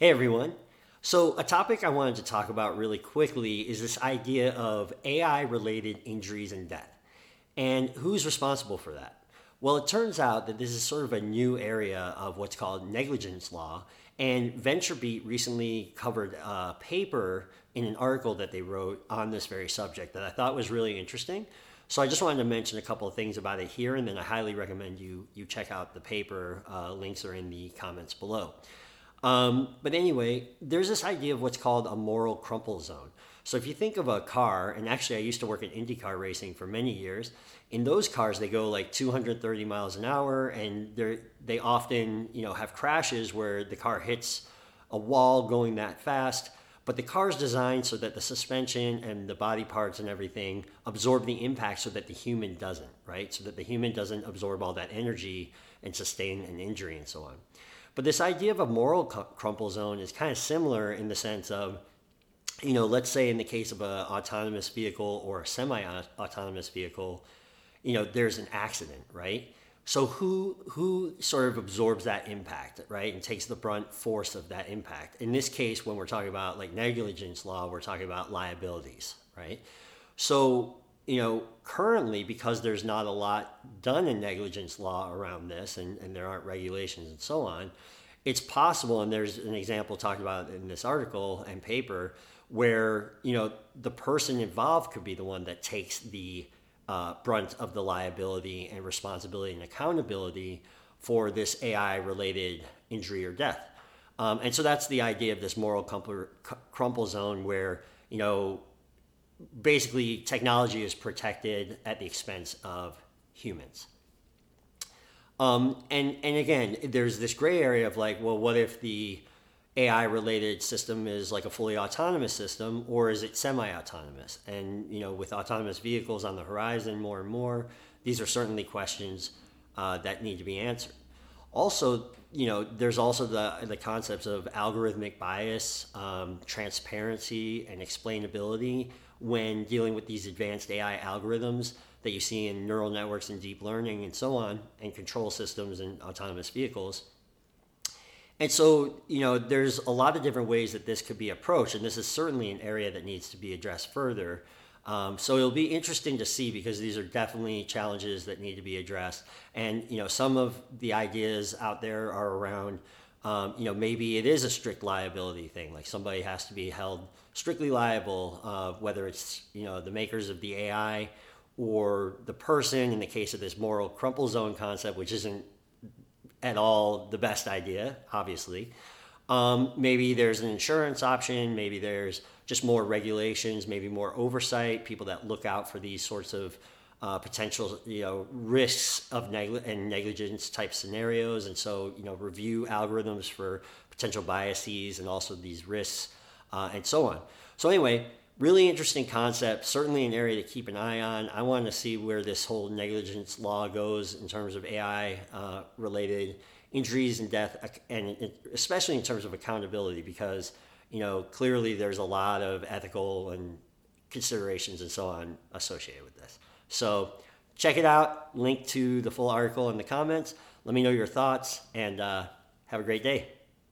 Hey everyone. So, a topic I wanted to talk about really quickly is this idea of AI related injuries and death. And who's responsible for that? Well, it turns out that this is sort of a new area of what's called negligence law. And VentureBeat recently covered a paper in an article that they wrote on this very subject that I thought was really interesting. So I just wanted to mention a couple of things about it here, and then I highly recommend you you check out the paper. Uh, links are in the comments below. Um, but anyway, there's this idea of what's called a moral crumple zone. So if you think of a car, and actually I used to work in IndyCar racing for many years, in those cars they go like 230 miles an hour, and they they often you know have crashes where the car hits a wall going that fast. But the car is designed so that the suspension and the body parts and everything absorb the impact so that the human doesn't, right? So that the human doesn't absorb all that energy and sustain an injury and so on. But this idea of a moral crumple zone is kind of similar in the sense of, you know, let's say in the case of an autonomous vehicle or a semi autonomous vehicle, you know, there's an accident, right? So who who sort of absorbs that impact, right, and takes the brunt force of that impact? In this case, when we're talking about like negligence law, we're talking about liabilities, right? So you know, currently because there's not a lot done in negligence law around this, and, and there aren't regulations and so on, it's possible, and there's an example talked about in this article and paper where you know the person involved could be the one that takes the uh, brunt of the liability and responsibility and accountability for this AI related injury or death. Um, and so that's the idea of this moral crumple, crumple zone where you know basically technology is protected at the expense of humans. Um, and and again, there's this gray area of like, well, what if the AI related system is like a fully autonomous system, or is it semi autonomous? And you know, with autonomous vehicles on the horizon more and more, these are certainly questions uh, that need to be answered. Also, you know, there's also the the concepts of algorithmic bias, um, transparency, and explainability when dealing with these advanced AI algorithms that you see in neural networks and deep learning and so on, and control systems and autonomous vehicles. And so, you know, there's a lot of different ways that this could be approached, and this is certainly an area that needs to be addressed further. Um, so it'll be interesting to see because these are definitely challenges that need to be addressed. And you know, some of the ideas out there are around um, you know, maybe it is a strict liability thing. Like somebody has to be held strictly liable, uh, whether it's you know the makers of the AI or the person. In the case of this moral crumple zone concept, which isn't at all the best idea, obviously. Um, maybe there's an insurance option. Maybe there's just more regulations. Maybe more oversight. People that look out for these sorts of uh, potential you know risks of negli- and negligence type scenarios, and so you know review algorithms for potential biases and also these risks uh, and so on. So anyway, really interesting concept. Certainly an area to keep an eye on. I want to see where this whole negligence law goes in terms of AI uh, related injuries and death, and especially in terms of accountability, because you know clearly there's a lot of ethical and considerations and so on associated with this. So check it out. Link to the full article in the comments. Let me know your thoughts and uh, have a great day.